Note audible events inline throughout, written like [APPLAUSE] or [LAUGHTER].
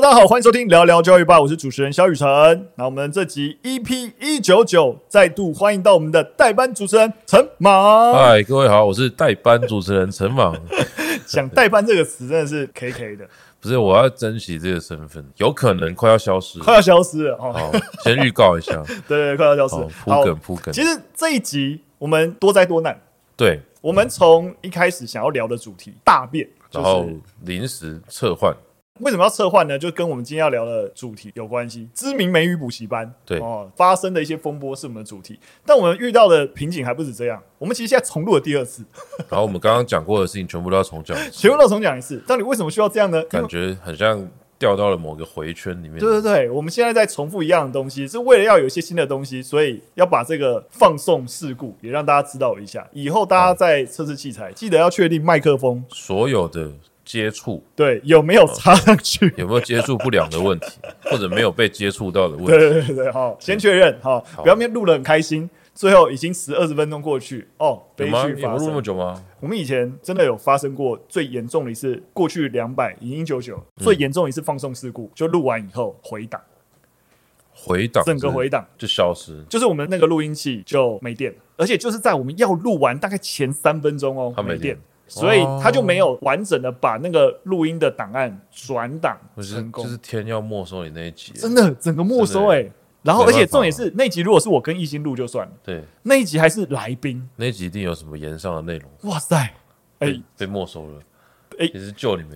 Hello，大家好，欢迎收听聊聊教育吧，我是主持人肖雨辰。那我们这集 EP 一九九，再度欢迎到我们的代班主持人陈莽。嗨，各位好，我是代班主持人陈莽。[LAUGHS] 想代班这个词真的是 K K 的，不是，我要珍惜这个身份，有可能快要消失，快要消失了。哦，好，先预告一下，[LAUGHS] 对，对对，快要消失，铺梗铺梗。其实这一集我们多灾多难，对，我们从一开始想要聊的主题大便。然后临时撤换，为什么要撤换呢？就跟我们今天要聊的主题有关系。知名美语补习班对哦，发生的一些风波是我们的主题，但我们遇到的瓶颈还不止这样。我们其实现在重录了第二次，[LAUGHS] 然后我们刚刚讲过的事情全部都要重讲，全部都要重讲一次。到底为什么需要这样呢？感觉很像。掉到了某个回圈里面。对对对，我们现在在重复一样的东西，是为了要有一些新的东西，所以要把这个放送事故也让大家知道一下。以后大家在测试器材，记得要确定麦克风所有的接触，对，有没有插上去，有没有接触不良的问题，[LAUGHS] 或者没有被接触到的问题。对对对对，好，先确认，好，不要面录得很开心。最后已经十二十分钟过去哦，悲剧发生。有录那么久吗？我们以前真的有发生过最严重的一次，过去两百影音九九最严重的一次放送事故，就录完以后回档，回档，整个回档。就消失，就是我们那个录音器就没电，而且就是在我们要录完大概前三分钟哦，它没电，所以他就没有完整的把那个录音的档案转档成功，就是天要没收你那一集，真的整个没收哎。然后，而且重点是那集如果是我跟艺兴录就算了，对，那一集还是来宾，那一集一定有什么言上的内容。哇塞，哎，被没收了，哎，也是救你们，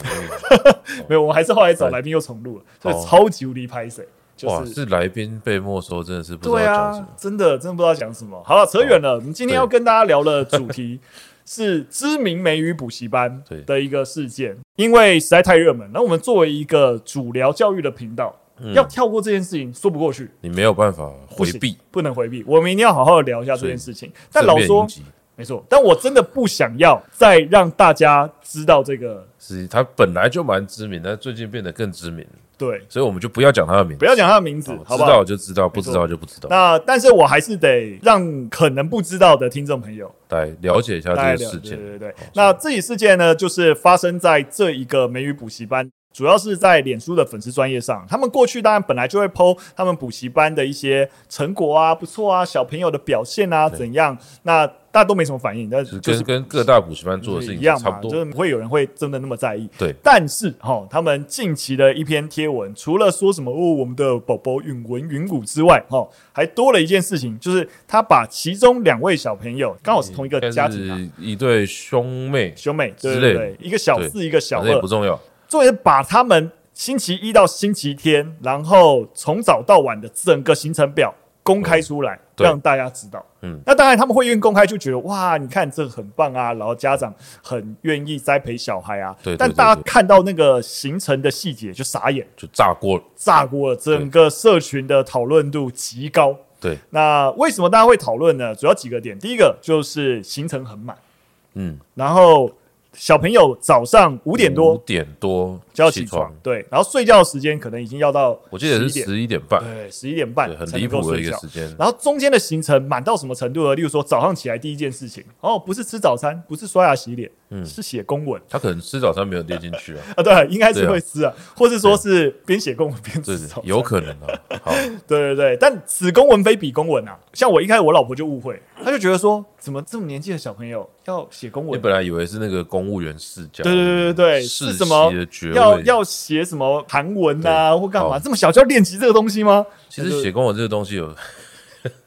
[LAUGHS] 没有，我们还是后来找来宾又重录了，所以超级无敌拍谁。哇是是来宾被没收，真的是不知道对啊，真的真的不知道讲什么。好了，扯远了，我们今天要跟大家聊的主题 [LAUGHS] [LAUGHS] 是知名美语补习班的一个事件，因为实在太热门，那我们作为一个主聊教育的频道。嗯、要跳过这件事情说不过去，你没有办法回避，不能回避。我们一定要好好的聊一下这件事情。但老说没错，但我真的不想要再让大家知道这个。是，他本来就蛮知名，但最近变得更知名。对，所以我们就不要讲他的名字，不要讲他的名字，好不好？知道就知道，不知道就不知道。那但是我还是得让可能不知道的听众朋友来了解一下这个事件。对对对，那这起事件呢，就是发生在这一个美语补习班。主要是在脸书的粉丝专业上，他们过去当然本来就会 po 他们补习班的一些成果啊，不错啊，小朋友的表现啊怎样？那大家都没什么反应，但是跟跟各大补习班做的事情一样差不多，就是不会有人会真的那么在意。对，但是哈、哦，他们近期的一篇贴文，除了说什么哦，我们的宝宝允文允武之外，哈、哦，还多了一件事情，就是他把其中两位小朋友刚好是同一个家庭、啊，一对兄妹，兄妹对对对，一个小四，一个小二，不重要。作为把他们星期一到星期天，然后从早到晚的整个行程表公开出来，嗯、让大家知道。嗯，那当然他们会愿意公开，就觉得哇，你看这个很棒啊，然后家长很愿意栽培小孩啊。对。但大家看到那个行程的细节就傻眼，就炸锅了，炸锅了。整个社群的讨论度极高。对。那为什么大家会讨论呢？主要几个点，第一个就是行程很满。嗯，然后。小朋友早上五点多，五点多就要起床，对，然后睡觉的时间可能已经要到，我记得是十一点半，对，十一点半很离谱的一个时间。然后中间的行程满到什么程度呢？例如说早上起来第一件事情，哦，不是吃早餐，不是刷牙洗脸，嗯，是写公文。他可能吃早餐没有列进去啊，[LAUGHS] 啊，对，应该是会吃啊，或是说是边写公文边吃早餐，有可能啊。好，[LAUGHS] 对对对，但此公文非彼公文啊。像我一开始我老婆就误会，她就觉得说，怎么这么年纪的小朋友要写公文？你本来以为是那个公务员试教。对对对对对，是什么要要写什么韩文啊，或干嘛？这么小就要练习这个东西吗？其实写公文这个东西有。[LAUGHS]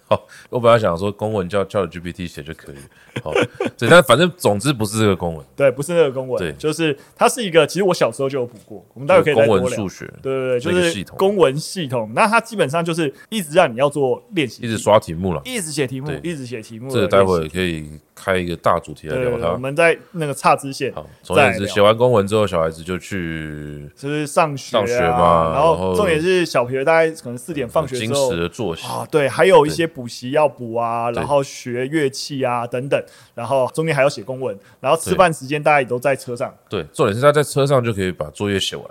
好，我本来想说公文叫叫 GPT 写就可以。好，[LAUGHS] 对，但反正总之不是这个公文，对，不是那个公文，对，就是它是一个，其实我小时候就有补过，我们待会可以。公文数学，对对对，就是公文系统。那它基本上就是一直让你要做练习，一直刷题目了，一直写题目，一直写题目。这个待会可以开一个大主题来聊它。我们在那个岔支线，好，重点是写完公文之后，小孩子就去就是上学上学嘛，然后重点是小学大概可能四点放学之后，精实的作息啊，对，还有一些补习要补啊，然后学乐器啊等等，然后中间还要写公文，然后吃饭时间大家也都在车上。对，重点是他在车上就可以把作业写完，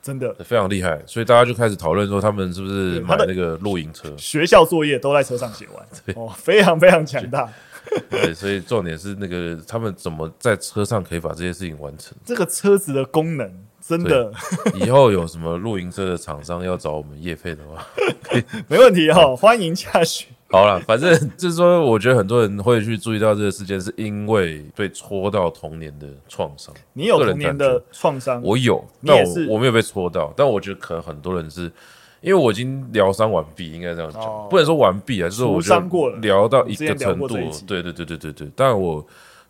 真的非常厉害。所以大家就开始讨论说，他们是不是买那个露营车？学校作业都在车上写完，[LAUGHS] 哦，非常非常强大。[LAUGHS] 对，所以重点是那个他们怎么在车上可以把这些事情完成？这个车子的功能。真的。以后有什么露营车的厂商要找我们业配的话，[LAUGHS] 没问题哈、哦，欢迎下去。[LAUGHS] 好了，反正就是说，我觉得很多人会去注意到这个事件，是因为被戳到童年的创伤。你有童年的创伤？我有，但我我没有被戳到。但我觉得可能很多人是，因为我已经疗伤完毕，应该这样讲，哦、不能说完毕啊，就是我觉得疗到一个程度。对对对对对对。但我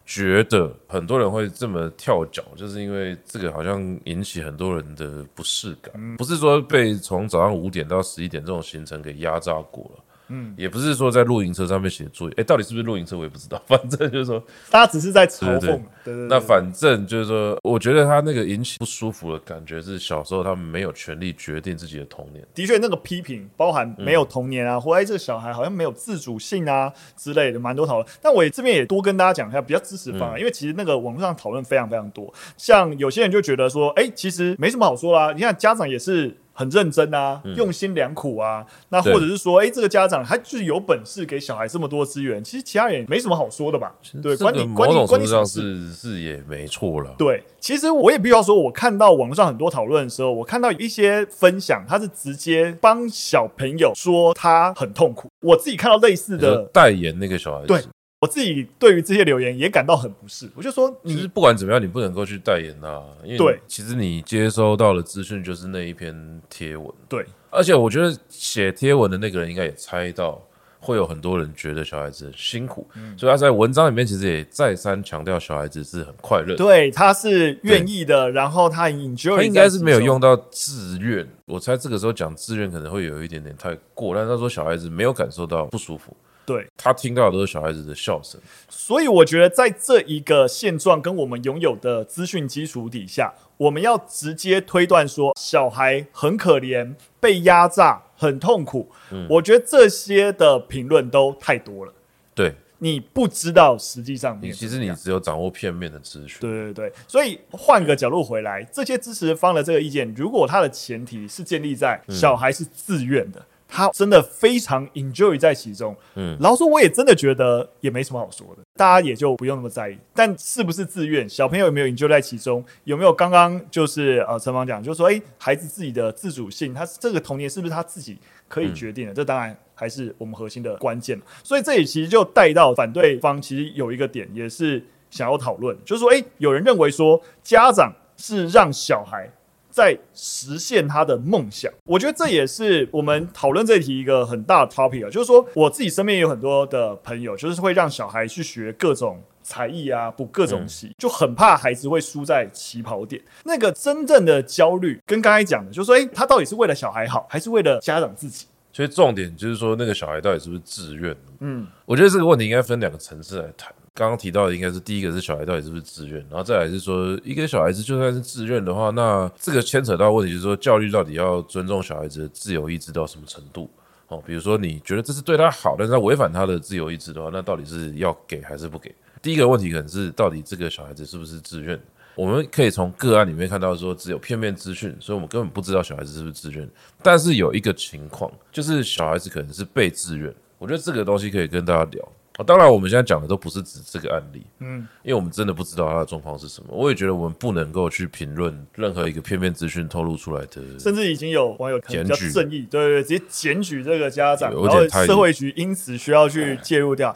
觉得很多人会这么跳脚，就是因为这个好像引起很多人的不适感。嗯、不是说被从早上五点到十一点这种行程给压榨过了。嗯，也不是说在露营车上面写作业，哎、欸，到底是不是露营车我也不知道。[LAUGHS] 反正就是说，大家只是在嘲讽。对对，那反正就是说，我觉得他那个引起不舒服的感觉是小时候他们没有权利决定自己的童年。的确，那个批评包含没有童年啊，嗯、或者这个小孩好像没有自主性啊之类的，蛮多讨论。但我也这边也多跟大家讲一下比较支持方案，嗯、因为其实那个网络上讨论非常非常多。像有些人就觉得说，哎、欸，其实没什么好说啦。你看家长也是。很认真啊，用心良苦啊，嗯、那或者是说，哎、欸，这个家长他就是有本事给小孩这么多资源，其实其他人也没什么好说的吧？对，关你关你关你什么事？是是也没错了。对，其实我也必须要说，我看到网络上很多讨论的时候，我看到一些分享，他是直接帮小朋友说他很痛苦。我自己看到类似的代言那个小孩子。对。我自己对于这些留言也感到很不适，我就说，其实不管怎么样，你不能够去代言啊，因为对，其实你接收到的资讯就是那一篇贴文，对，而且我觉得写贴文的那个人应该也猜到会有很多人觉得小孩子很辛苦，嗯、所以他在文章里面其实也再三强调小孩子是很快乐，对，他是愿意的，然后他 enjoy，他应该是没有用到自愿，我猜这个时候讲自愿可能会有一点点太过，但是他说小孩子没有感受到不舒服。对，他听到的都是小孩子的笑声，所以我觉得在这一个现状跟我们拥有的资讯基础底下，我们要直接推断说小孩很可怜、被压榨、很痛苦。嗯，我觉得这些的评论都太多了。对，你不知道实际上面，其实你只有掌握片面的资讯。对对对，所以换个角度回来，这些支持方的这个意见，如果他的前提是建立在小孩是自愿的。嗯他真的非常 enjoy 在其中，嗯，然后说我也真的觉得也没什么好说的，大家也就不用那么在意。但是不是自愿，小朋友有没有 enjoy 在其中，有没有刚刚就是呃陈芳讲，就是说哎、欸，孩子自己的自主性，他这个童年是不是他自己可以决定的？嗯、这当然还是我们核心的关键。所以这里其实就带到反对方，其实有一个点也是想要讨论，就是说哎、欸，有人认为说家长是让小孩。在实现他的梦想，我觉得这也是我们讨论这题一个很大的 topic 啊，就是说我自己身边也有很多的朋友，就是会让小孩去学各种才艺啊，补各种习，就很怕孩子会输在起跑点。那个真正的焦虑，跟刚才讲的，就是说，诶，他到底是为了小孩好，还是为了家长自己？所以重点就是说，那个小孩到底是不是自愿？嗯，我觉得这个问题应该分两个层次来谈。刚刚提到的应该是第一个是小孩到底是不是自愿，然后再来是说一个小孩子就算是自愿的话，那这个牵扯到问题就是说教育到底要尊重小孩子的自由意志到什么程度？哦，比如说你觉得这是对他好，但是他违反他的自由意志的话，那到底是要给还是不给？第一个问题可能是到底这个小孩子是不是自愿？我们可以从个案里面看到说只有片面资讯，所以我们根本不知道小孩子是不是自愿。但是有一个情况就是小孩子可能是被自愿，我觉得这个东西可以跟大家聊。当然，我们现在讲的都不是指这个案例，嗯，因为我们真的不知道他的状况是什么。我也觉得我们不能够去评论任何一个片面资讯透露出来的，甚至已经有网友检举正义，对对对，直接检举这个家长，然后社会局因此需要去介入掉。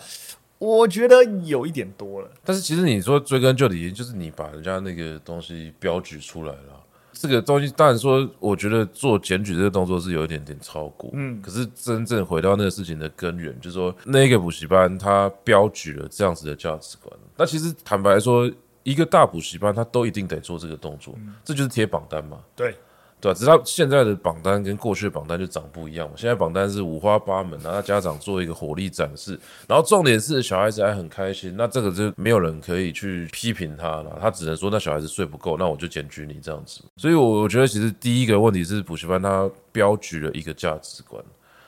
我觉得有一点多了。但是其实你说追根究底，就是你把人家那个东西标举出来了。这个东西当然说，我觉得做检举这个动作是有一点点超过，嗯，可是真正回到那个事情的根源，就是说那个补习班他标举了这样子的价值观，那其实坦白说，一个大补习班他都一定得做这个动作，嗯，这就是贴榜单嘛，对。对，只知道现在的榜单跟过去的榜单就长不一样嘛。现在榜单是五花八门，然后家长做一个火力展示，然后重点是小孩子还很开心，那这个就没有人可以去批评他了，他只能说那小孩子睡不够，那我就检举你这样子。所以，我我觉得其实第一个问题是补习班它标举了一个价值观。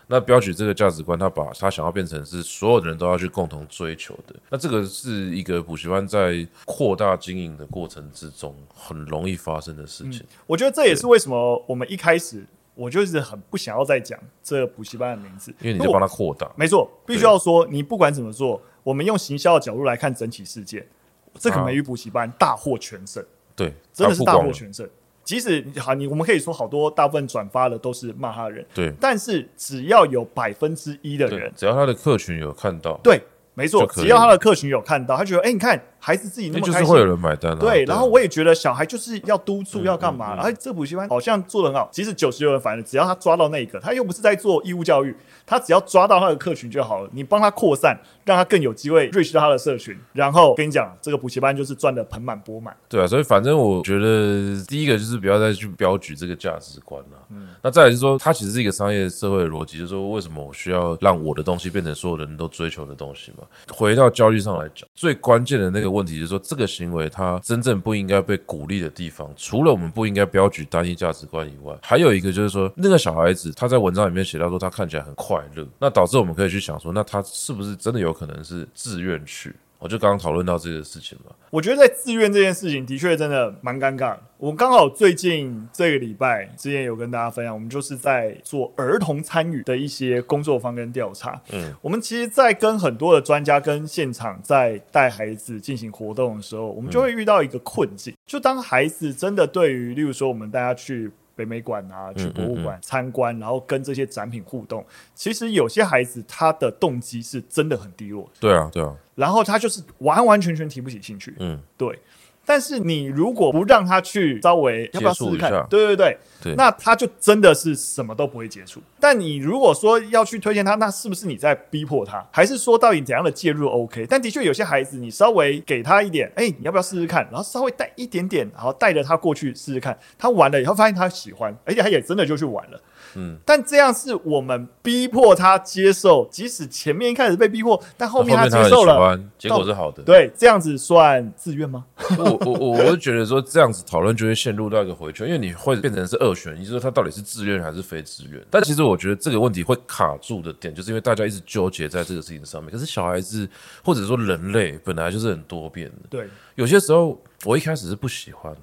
那标举这个价值观，他把他想要变成是所有的人都要去共同追求的。那这个是一个补习班在扩大经营的过程之中很容易发生的事情。嗯，我觉得这也是为什么我们一开始我就是很不想要再讲这个补习班的名字，因为你就帮他扩大。没错，必须要说，你不管怎么做，我们用行销的角度来看整体事件，这个美语补习班大获全胜。对，真的是大获全胜。即使好，你我们可以说好多大部分转发的都是骂他的人，对，但是只要有百分之一的人，只要他的客群有看到，对，没错，只要他的客群有看到，他觉得，哎，你看。孩子自己那么开心，就是会有人买单、啊。对，然后我也觉得小孩就是要督促要干嘛，然后这补习班好像做的很好。其实九十六人反正只要他抓到那一个，他又不是在做义务教育，他只要抓到他的客群就好了。你帮他扩散，让他更有机会 reach 到他的社群。然后跟你讲，这个补习班就是赚的盆满钵满。对啊，所以反正我觉得第一个就是不要再去标举这个价值观了。嗯，那再来就是说，它其实是一个商业社会的逻辑，就是说为什么我需要让我的东西变成所有人都追求的东西嘛？回到交易上来讲，最关键的那个问题就是说这个。行为他真正不应该被鼓励的地方，除了我们不应该标举单一价值观以外，还有一个就是说，那个小孩子他在文章里面写到说他看起来很快乐，那导致我们可以去想说，那他是不是真的有可能是自愿去？我就刚刚讨论到这个事情嘛，我觉得在自愿这件事情的确真的蛮尴尬。我刚好最近这个礼拜之前有跟大家分享，我们就是在做儿童参与的一些工作坊跟调查。嗯，我们其实，在跟很多的专家跟现场在带孩子进行活动的时候，我们就会遇到一个困境，就当孩子真的对于，例如说我们大家去。北美馆啊，去博物馆参观，然后跟这些展品互动。其实有些孩子他的动机是真的很低落。对啊，对啊。然后他就是完完全全提不起兴趣。嗯，对。但是你如果不让他去稍微要不要试试看？对对对，对，那他就真的是什么都不会接触。但你如果说要去推荐他，那是不是你在逼迫他？还是说到底怎样的介入 OK？但的确有些孩子，你稍微给他一点，哎，你要不要试试看？然后稍微带一点点，然后带着他过去试试看。他玩了以后发现他喜欢，而且他也真的就去玩了。嗯，但这样是我们逼迫他接受，即使前面一开始被逼迫，但后面他接受了，结果是好的。对，这样子算自愿吗？我我我我觉得说这样子讨论就会陷入到一个回圈，因为你会变成是二选一，就是说他到底是自愿还是非自愿。但其实我觉得这个问题会卡住的点，就是因为大家一直纠结在这个事情上面。可是小孩子或者说人类本来就是很多变的，对，有些时候我一开始是不喜欢。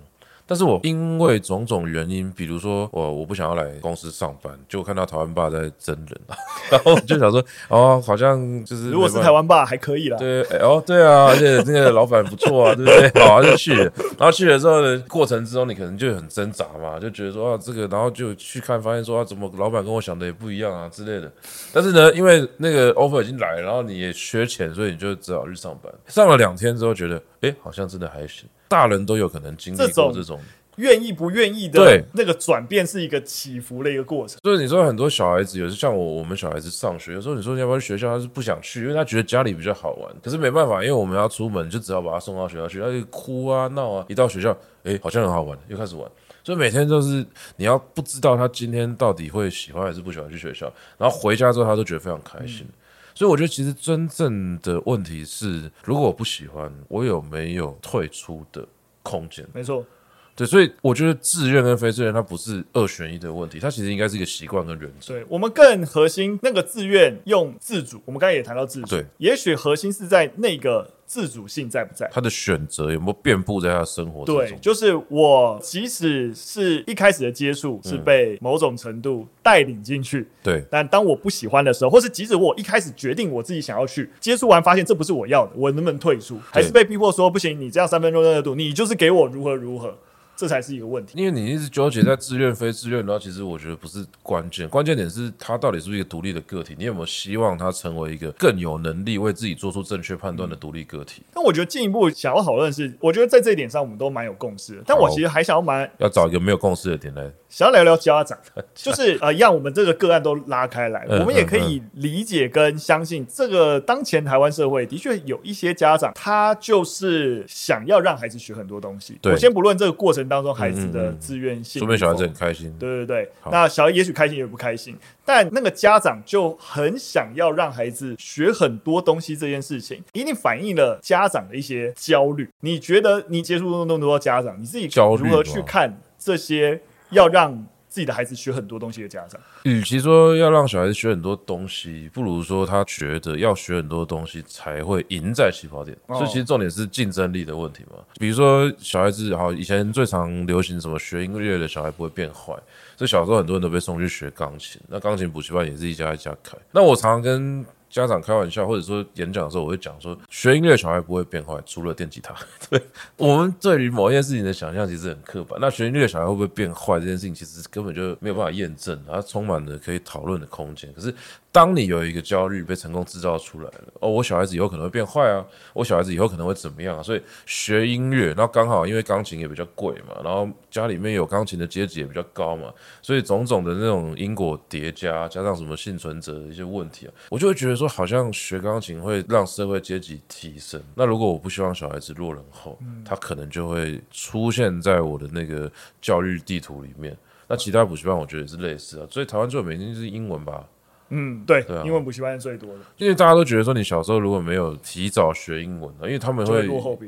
但是我因为种种原因，比如说我我不想要来公司上班，就看到台湾爸在真人，[LAUGHS] 然后就想说哦，好像就是如果是台湾爸还可以啦。对，哦，对啊，而且那个老板不错啊，[LAUGHS] 对不对？好，啊就去了。然后去了之后呢，过程之中你可能就很挣扎嘛，就觉得说啊这个，然后就去看，发现说啊怎么老板跟我想的也不一样啊之类的。但是呢，因为那个 offer 已经来了，然后你也缺钱，所以你就只好去上班。上了两天之后，觉得哎，好像真的还行。大人都有可能经历过这种愿意不愿意的那个转变，是一个起伏的一个过程。所以你说很多小孩子，有时像我，我们小孩子上学，有时候你说你要不要去学校，他是不想去，因为他觉得家里比较好玩。可是没办法，因为我们要出门，就只要把他送到学校去，他就哭啊闹啊。一到学校，哎，好像很好玩，又开始玩。所以每天都是你要不知道他今天到底会喜欢还是不喜欢去学校，然后回家之后他都觉得非常开心。嗯所以我觉得，其实真正的问题是，如果我不喜欢，我有没有退出的空间？没错，对，所以我觉得自愿跟非自愿，它不是二选一的问题，它其实应该是一个习惯跟原则。对，我们更核心那个自愿用自主，我们刚才也谈到自主，对，也许核心是在那个。自主性在不在？他的选择有没有遍布在他的生活中？对，就是我，即使是一开始的接触是被某种程度带领进去，对。但当我不喜欢的时候，或是即使我一开始决定我自己想要去接触完，发现这不是我要的，我能不能退出？还是被逼迫说不行？你这样三分钟热度，你就是给我如何如何。这才是一个问题，因为你一直纠结在自愿非自愿，的话其实我觉得不是关键，关键点是他到底是不是一个独立的个体，你有没有希望他成为一个更有能力为自己做出正确判断的独立个体？那我觉得进一步想要讨论的是，我觉得在这一点上我们都蛮有共识的，但我其实还想要蛮要找一个没有共识的点来，想要聊聊家长，[LAUGHS] 就是呃，让我们这个个案都拉开来，我们也可以理解跟相信，这个当前台湾社会的确有一些家长，他就是想要让孩子学很多东西。我先不论这个过程当中孩子的。自愿性，说明小孩子很开心。对对对，那小孩也许开心也不开心，但那个家长就很想要让孩子学很多东西，这件事情一定反映了家长的一些焦虑。你觉得你接触那么多家长，你自己如何去看这些要让自己的孩子学很多东西的家长，与其说要让小孩子学很多东西，不如说他觉得要学很多东西才会赢在起跑点。哦、所以其实重点是竞争力的问题嘛。比如说小孩子，好，以前最常流行什么学音乐的小孩不会变坏，所以小时候很多人都被送去学钢琴。那钢琴补习班也是一家一家开。那我常常跟家长开玩笑，或者说演讲的时候，我会讲说，学音乐小孩不会变坏，除了电吉他。[LAUGHS] 对，我们对于某一件事情的想象其实很刻板。那学音乐小孩会不会变坏这件事情，其实根本就没有办法验证，它充满了可以讨论的空间。可是，当你有一个焦虑被成功制造出来了，哦，我小孩子以后可能会变坏啊，我小孩子以后可能会怎么样啊？所以学音乐，然后刚好因为钢琴也比较贵嘛，然后家里面有钢琴的阶级也比较高嘛，所以种种的那种因果叠加，加上什么幸存者的一些问题啊，我就会觉得说，好像学钢琴会让社会阶级提升。那如果我不希望小孩子落人后，他可能就会出现在我的那个教育地图里面。那其他补习班我觉得也是类似啊，所以台湾最有名就是英文吧。嗯，对，对啊、英文补习班是最多的，因为大家都觉得说，你小时候如果没有提早学英文，因为他们会，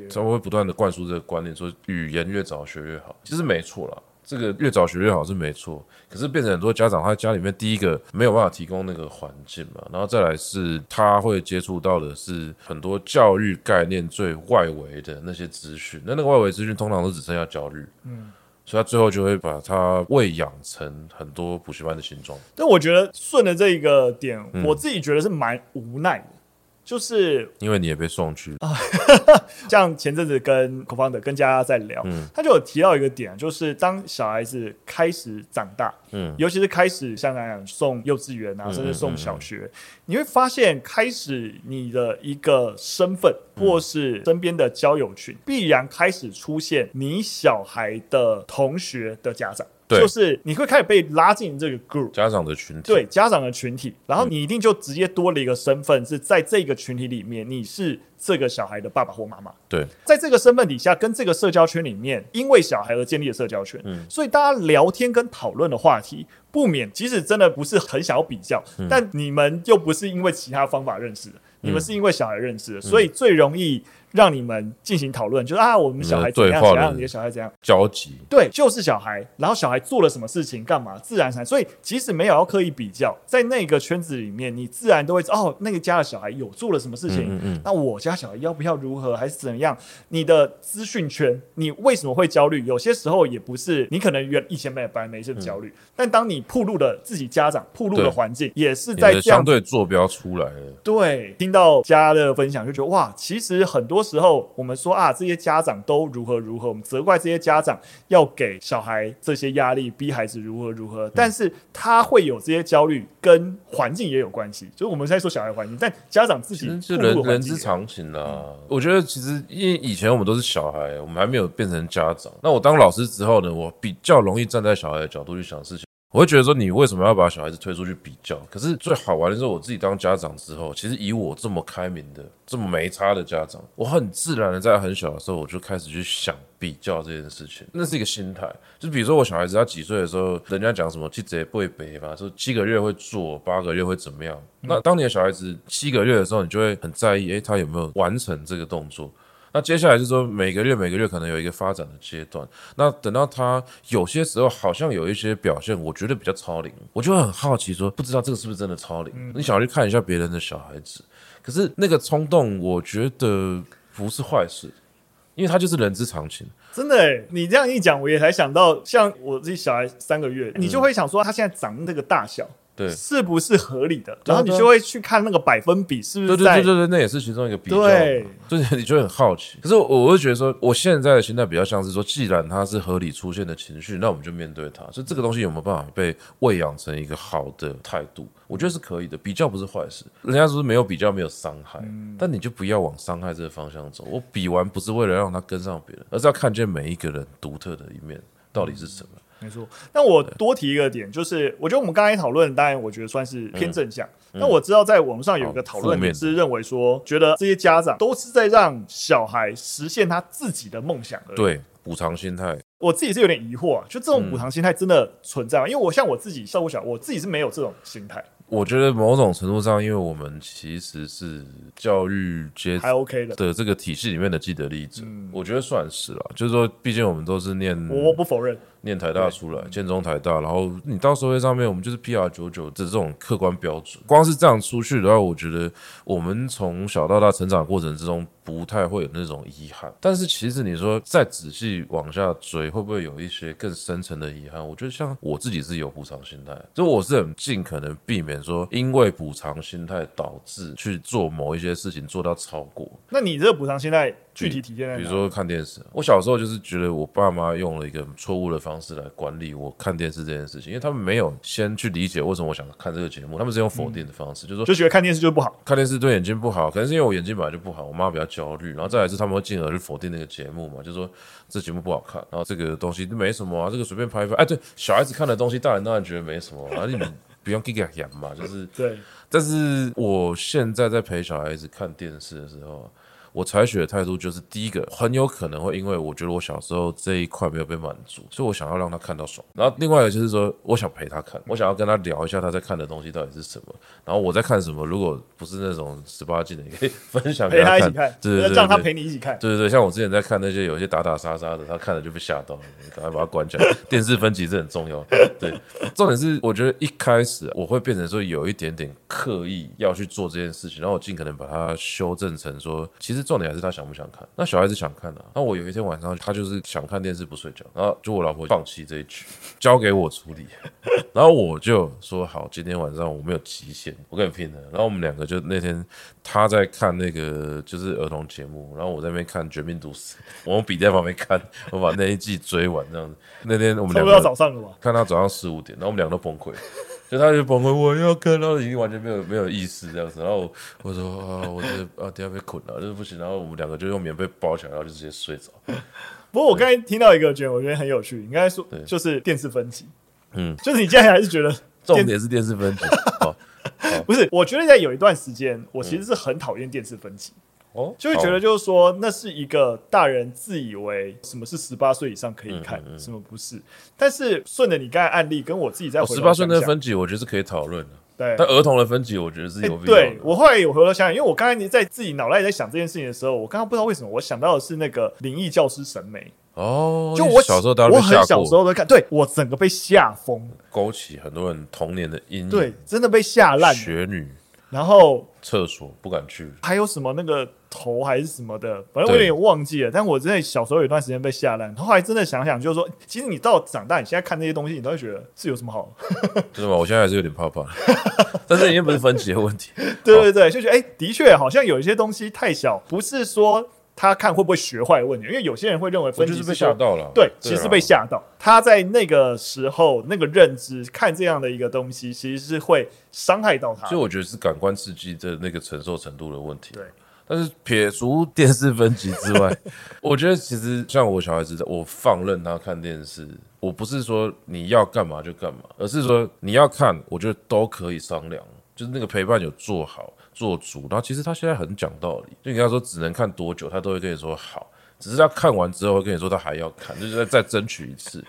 他们会不断的灌输这个观念，说语言越早学越好。其实没错啦，这个越早学越好是没错。可是变成很多家长，他家里面第一个没有办法提供那个环境嘛，然后再来是他会接触到的是很多教育概念最外围的那些资讯，那那个外围资讯通常都只剩下焦虑。嗯。所以他最后就会把它喂养成很多补习班的形状。但我觉得顺着这一个点，嗯、我自己觉得是蛮无奈的。就是因为你也被送去。啊，[LAUGHS] 像前阵子跟 co-founder 跟佳佳在聊，嗯，他就有提到一个点，就是当小孩子开始长大，嗯，尤其是开始像那样送幼稚园啊，甚至送小学，你会发现开始你的一个身份或是身边的交友群，必然开始出现你小孩的同学的家长。对。就是你会开始被拉进这个 group 家长的群体，对家长的群体，然后你一定就直接多了一个身份，是在这个群体里面，你是这个小孩的爸爸或妈妈。对，在这个身份底下，跟这个社交圈里面，因为小孩而建立的社交圈，嗯，所以大家聊天跟讨论的话题，不免即使真的不是很想要比较，嗯、但你们又不是因为其他方法认识的，嗯、你们是因为小孩认识的，所以最容易。让你们进行讨论，就是啊，我们小孩怎样怎样，你的小孩怎样交集？对，就是小孩。然后小孩做了什么事情，干嘛，自然才。所以即使没有要刻意比较，在那个圈子里面，你自然都会哦，那个家的小孩有做了什么事情。嗯嗯。那我家小孩要不要如何，还是怎样？你的资讯圈，你为什么会焦虑？有些时候也不是你可能原以前没有本来没这么焦虑，但当你铺路了自己家长铺路的环境，也是在这样相对坐标出来了。对，听到家的分享就觉得哇，其实很多时候我们说啊，这些家长都如何如何，我们责怪这些家长要给小孩这些压力，逼孩子如何如何。但是他会有这些焦虑，跟环境也有关系。就是我们在说小孩环境，但家长自己是人人之常情啦、啊。嗯、我觉得其实因为以前我们都是小孩，我们还没有变成家长。那我当老师之后呢，我比较容易站在小孩的角度去想事情。我会觉得说，你为什么要把小孩子推出去比较？可是最好玩的是，我自己当家长之后，其实以我这么开明的、这么没差的家长，我很自然的在很小的时候，我就开始去想比较这件事情。那是一个心态，就比如说我小孩子他几岁的时候，人家讲什么七节不会背吧，说七个月会做，八个月会怎么样？那当你的小孩子七个月的时候，你就会很在意，诶，他有没有完成这个动作？那接下来就是说，每个月每个月可能有一个发展的阶段。那等到他有些时候好像有一些表现，我觉得比较超龄，我就会很好奇说，不知道这个是不是真的超龄？嗯、你想要去看一下别人的小孩子，可是那个冲动，我觉得不是坏事，因为他就是人之常情。真的、欸，你这样一讲，我也才想到，像我自己小孩三个月，你就会想说，他现在长那个大小。对，是不是合理的？然后你就会去看那个百分比是不是？对对对对对，那也是其中一个比较。对，就是你就很好奇。可是我我会觉得说，我现在的心态比较像是说，既然它是合理出现的情绪，那我们就面对它。所以这个东西有没有办法被喂养成一个好的态度？我觉得是可以的。比较不是坏事，人家说没有比较没有伤害，嗯、但你就不要往伤害这个方向走。我比完不是为了让他跟上别人，而是要看见每一个人独特的一面到底是什么。嗯没错，那我多提一个点，就是我觉得我们刚才讨论，当然我觉得算是偏正向。那、嗯、我知道在网上有一个讨论是认为说，觉得这些家长都是在让小孩实现他自己的梦想而已。对，补偿心态。我自己是有点疑惑啊，就这种补偿心态真的存在吗？嗯、因为我像我自己照顾小，我自己是没有这种心态。我觉得某种程度上，因为我们其实是教育阶还 OK 的的这个体系里面的既得利益者，嗯、我觉得算是了。就是说，毕竟我们都是念，我不否认。念台大出来，建中台大，然后你到社会上面，我们就是 PR 九九的这种客观标准。光是这样出去的话，我觉得我们从小到大成长过程之中，不太会有那种遗憾。但是其实你说再仔细往下追，会不会有一些更深层的遗憾？我觉得像我自己是有补偿心态，就我是很尽可能避免免说因为补偿心态导致去做某一些事情做到超过。那你这个补偿心态具体体现在？比如说看电视，我小时候就是觉得我爸妈用了一个错误的方式来管理我看电视这件事情，因为他们没有先去理解为什么我想看这个节目，他们是用否定的方式，嗯、就是说就觉得看电视就不好，看电视对眼睛不好，可能是因为我眼睛本来就不好，我妈比较焦虑，然后再来是他们会进而去否定那个节目嘛，就是说这节目不好看，然后这个东西没什么啊，这个随便拍一拍，哎，对，小孩子看的东西，大人当然觉得没什么，而且你不用给给演嘛，就是 [LAUGHS] 对。但是我现在在陪小孩子看电视的时候。我采取的态度就是，第一个很有可能会因为我觉得我小时候这一块没有被满足，所以我想要让他看到爽。然后另外一个就是说，我想陪他看，我想要跟他聊一下他在看的东西到底是什么，然后我在看什么。如果不是那种十八禁的，也可以 [LAUGHS] 分享给他看。陪他一起看，对对对，让他陪你一起看。对对对，像我之前在看那些有些打打杀杀的，他看了就被吓到了，你赶快把他关起来。电视分级是很重要。对，重点是我觉得一开始我会变成说有一点点刻意要去做这件事情，然后我尽可能把它修正成说，其实重点还是他想不想。看，那小孩子想看啊。那我有一天晚上，他就是想看电视不睡觉，然后就我老婆放弃这一局，交给我处理。[LAUGHS] 然后我就说好，今天晚上我没有极限，我跟你拼了。然后我们两个就那天他在看那个就是儿童节目，然后我在那边看《绝命毒师》，[LAUGHS] 我用笔在旁边看，我把那一季追完这样子。那天我们两个早上了吧？看到早上十五点，然后我们两个都崩溃。就他就崩溃，我要看，然后已经完全没有没有意思这样子，然后我说啊，我这啊等下被捆了，就是不行，然后我们两个就用棉被包起来，然后就直接睡着。[LAUGHS] 不过我刚才听到一个觉得我觉得很有趣，你刚才说就是电视分级，嗯，就是你现在还是觉得重点是电视分级，[LAUGHS] 不是？我觉得在有一段时间，我其实是很讨厌电视分级。哦，就会觉得就是说，那是一个大人自以为什么是十八岁以上可以看，嗯嗯嗯、什么不是。但是顺着你刚才案例，跟我自己在十八岁那个分级，我觉得是可以讨论的。对，但儿童的分级，我觉得是有必要的。对，我后来有回头想想，因为我刚才你在自己脑袋里在想这件事情的时候，我刚刚不知道为什么，我想到的是那个灵异教师审美。哦，就我小时候，我很小时候都看，对我整个被吓疯，勾起很多人童年的阴影。对，真的被吓烂。雪女。然后厕所不敢去，还有什么那个头还是什么的，反正我有点忘记了。但我真的小时候有一段时间被吓烂，后来真的想想，就是说，其实你到长大，你现在看这些东西，你都会觉得是有什么好？[LAUGHS] 真的吗？我现在还是有点怕怕，[LAUGHS] 但是已经不是分级的问题。对对对，就觉得哎，的确好像有一些东西太小，不是说。他看会不会学坏的问题，因为有些人会认为分级是，就是被吓到了。对，其实被吓到。他在那个时候那个认知看这样的一个东西，其实是会伤害到他。所以我觉得是感官刺激的那个承受程度的问题。对，但是撇除电视分级之外，[LAUGHS] 我觉得其实像我小孩子，我放任他看电视，我不是说你要干嘛就干嘛，而是说你要看，我觉得都可以商量，就是那个陪伴有做好。做足，然后其实他现在很讲道理，就你跟他说只能看多久，他都会跟你说好。只是他看完之后会跟你说他还要看，就是再再争取一次。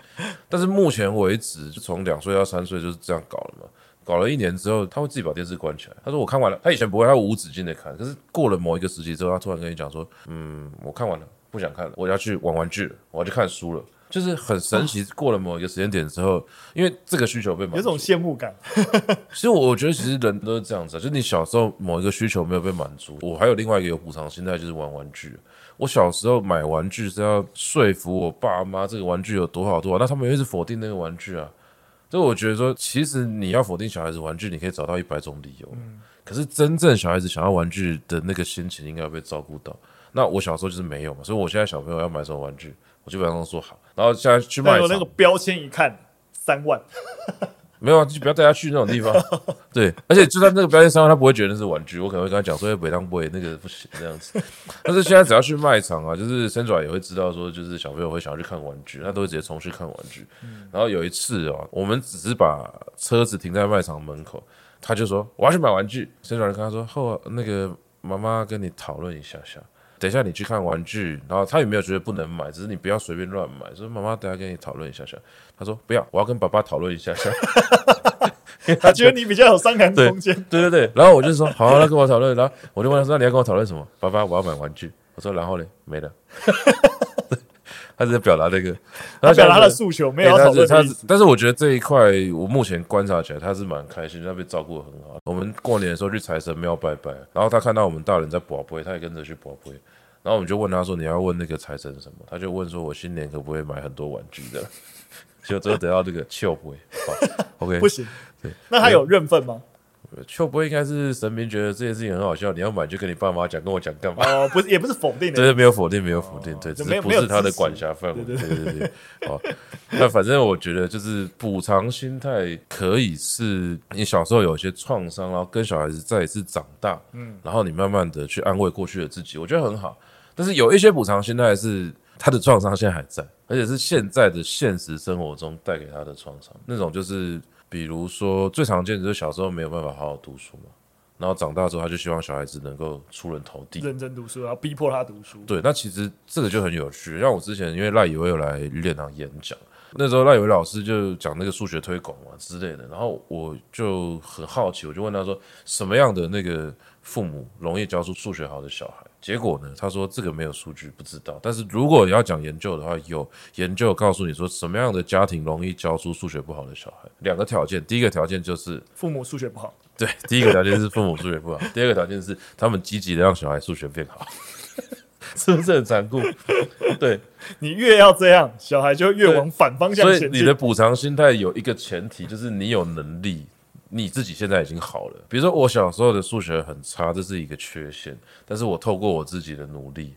但是目前为止，就从两岁到三岁就是这样搞了嘛。搞了一年之后，他会自己把电视关起来。他说我看完了，他以前不会，他无止境的看。可是过了某一个时期之后，他突然跟你讲说，嗯，我看完了，不想看了，我要去玩玩具了，我要去看书了。就是很神奇，过了某一个时间点之后，因为这个需求被满足，有种羡慕感。[LAUGHS] 其实我觉得，其实人都是这样子，就是你小时候某一个需求没有被满足，我还有另外一个有补偿心态，就是玩玩具。我小时候买玩具是要说服我爸妈这个玩具有多好多好，那他们又一直否定那个玩具啊。所以我觉得说，其实你要否定小孩子玩具，你可以找到一百种理由。可是真正小孩子想要玩具的那个心情，应该要被照顾到。那我小时候就是没有嘛，所以我现在小朋友要买什么玩具，我基本上都说好。然后现在去卖有，那个标签一看三万，没有啊，就不要带他去那种地方。[LAUGHS] 对，而且就算那个标签商，他不会觉得那是玩具。我可能会跟他讲说，北当不会那个不行这样子。[LAUGHS] 但是现在只要去卖场啊，就是 Sandra 也会知道说，就是小朋友会想要去看玩具，他都会直接冲去看玩具。然后有一次哦，我们只是把车子停在卖场门口，他就说我要去买玩具。Sandra 跟他说后那个妈妈跟你讨论一下下。等一下，你去看玩具，然后他有没有觉得不能买，只是你不要随便乱买。所以妈妈等下跟你讨论一下下。他说不要，我要跟爸爸讨论一下下。他觉得你比较有商量空间。[LAUGHS] 对对对，然后我就说好，那跟我讨论。然后我就问他说，那你要跟我讨论什么？爸爸，我要买玩具。我说然后呢？没了。他是在表达这个，[LAUGHS] 他表达他的诉求，没有讨论他。但是我觉得这一块，我目前观察起来，他是蛮开心，他被照顾的很好。我们过年的时候去财神庙拜拜，然后他看到我们大人在卜龟，他也跟着去卜龟。然后我们就问他说：“你要问那个财神什么？”他就问说：“我新年可不可以买很多玩具的？” [LAUGHS] 就最后得到这个笑杯。OK，[LAUGHS] 不行。对，那他有认份吗？就不会应该是神明觉得这件事情很好笑，你要买就跟你爸妈讲，跟我讲干嘛？哦，不是，也不是否定的，[LAUGHS] 对，没有否定，没有否定，对，只是不是他的管辖范围，对对对对。哦，那反正我觉得就是补偿心态可以是你小时候有一些创伤，然后跟小孩子再一次长大，嗯，然后你慢慢的去安慰过去的自己，我觉得很好。但是有一些补偿心态是他的创伤现在还在，而且是现在的现实生活中带给他的创伤，那种就是。比如说，最常见的就是小时候没有办法好好读书嘛，然后长大之后他就希望小孩子能够出人头地，认真读书，然后逼迫他读书。对，那其实这个就很有趣。像我之前因为赖以为有来练堂演讲，那时候赖以为老师就讲那个数学推广嘛之类的，然后我就很好奇，我就问他说，什么样的那个父母容易教出数学好的小孩？结果呢？他说这个没有数据，不知道。但是如果你要讲研究的话，有研究告诉你说，什么样的家庭容易教出数学不好的小孩？两个条件，第一个条件就是父母数学不好。[LAUGHS] 对，第一个条件是父母数学不好，第二个条件是他们积极的让小孩数学变好，[LAUGHS] 是不是很残酷？[LAUGHS] 对，你越要这样，小孩就越往反方向前进。所以你的补偿心态有一个前提，就是你有能力。你自己现在已经好了，比如说我小时候的数学很差，这是一个缺陷，但是我透过我自己的努力，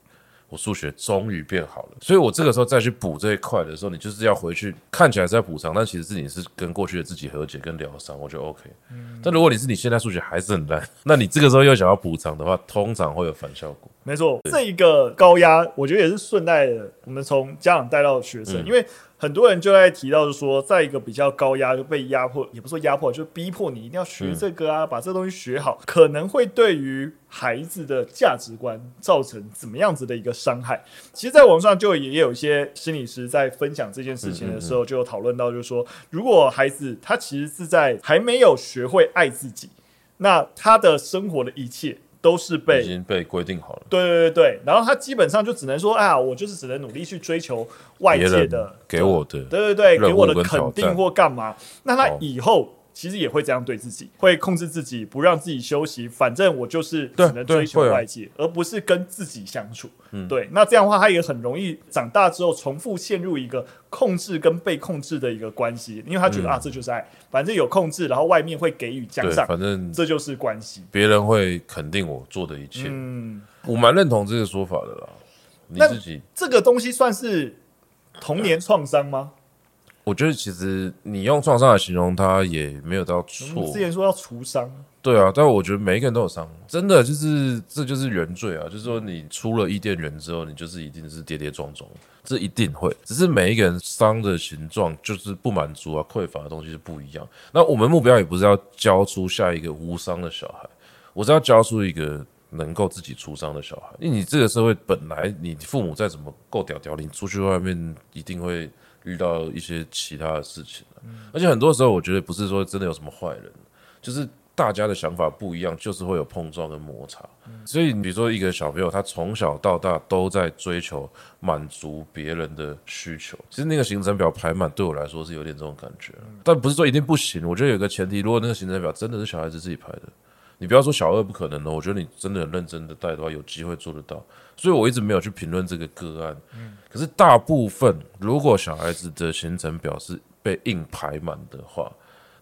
我数学终于变好了，所以我这个时候再去补这一块的时候，你就是要回去看起来是在补偿，但其实自己是跟过去的自己和解跟疗伤，我觉得 OK。嗯，但如果你是你现在数学还是很烂，那你这个时候又想要补偿的话，通常会有反效果。没错，这一个高压，我觉得也是顺带的，我们从家长带到学生，嗯、因为。很多人就在提到，就是说，在一个比较高压就被压迫，也不说压迫，就逼迫你一定要学这个啊，嗯、把这东西学好，可能会对于孩子的价值观造成怎么样子的一个伤害。其实，在网上就也有一些心理师在分享这件事情的时候，就有讨论到，就是说，如果孩子他其实是在还没有学会爱自己，那他的生活的一切。都是被已经被规定好了，对对对对，然后他基本上就只能说啊，我就是只能努力去追求外界的给我的，对对对，给我的肯定或干嘛，那他以后。其实也会这样对自己，会控制自己，不让自己休息。反正我就是只能追求外界，而不是跟自己相处。嗯，对。那这样的话，他也很容易长大之后重复陷入一个控制跟被控制的一个关系，因为他觉得、嗯、啊，这就是爱，反正有控制，然后外面会给予奖赏，反正这就是关系。别人会肯定我做的一切。嗯，我蛮认同这个说法的啦。你自己这个东西算是童年创伤吗？我觉得其实你用创伤来形容他也没有到错。之前说要除伤，对啊，但我觉得每一个人都有伤，真的就是这就是原罪啊！就是说你出了伊甸园之后，你就是一定是跌跌撞撞，这一定会。只是每一个人伤的形状就是不满足啊、匮乏的东西是不一样。那我们目标也不是要教出下一个无伤的小孩，我是要教出一个能够自己出伤的小孩。因为你这个社会本来你父母再怎么够屌屌，你出去外面一定会。遇到一些其他的事情，而且很多时候我觉得不是说真的有什么坏人，就是大家的想法不一样，就是会有碰撞跟摩擦。所以你比如说一个小朋友，他从小到大都在追求满足别人的需求，其实那个行程表排满对我来说是有点这种感觉，但不是说一定不行。我觉得有个前提，如果那个行程表真的是小孩子自己排的。你不要说小二不可能的，我觉得你真的很认真的带的话，有机会做得到。所以我一直没有去评论这个个案。嗯，可是大部分如果小孩子的行程表是被硬排满的话，